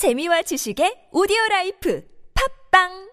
재미와 지식의 오디오 라이프. 팝빵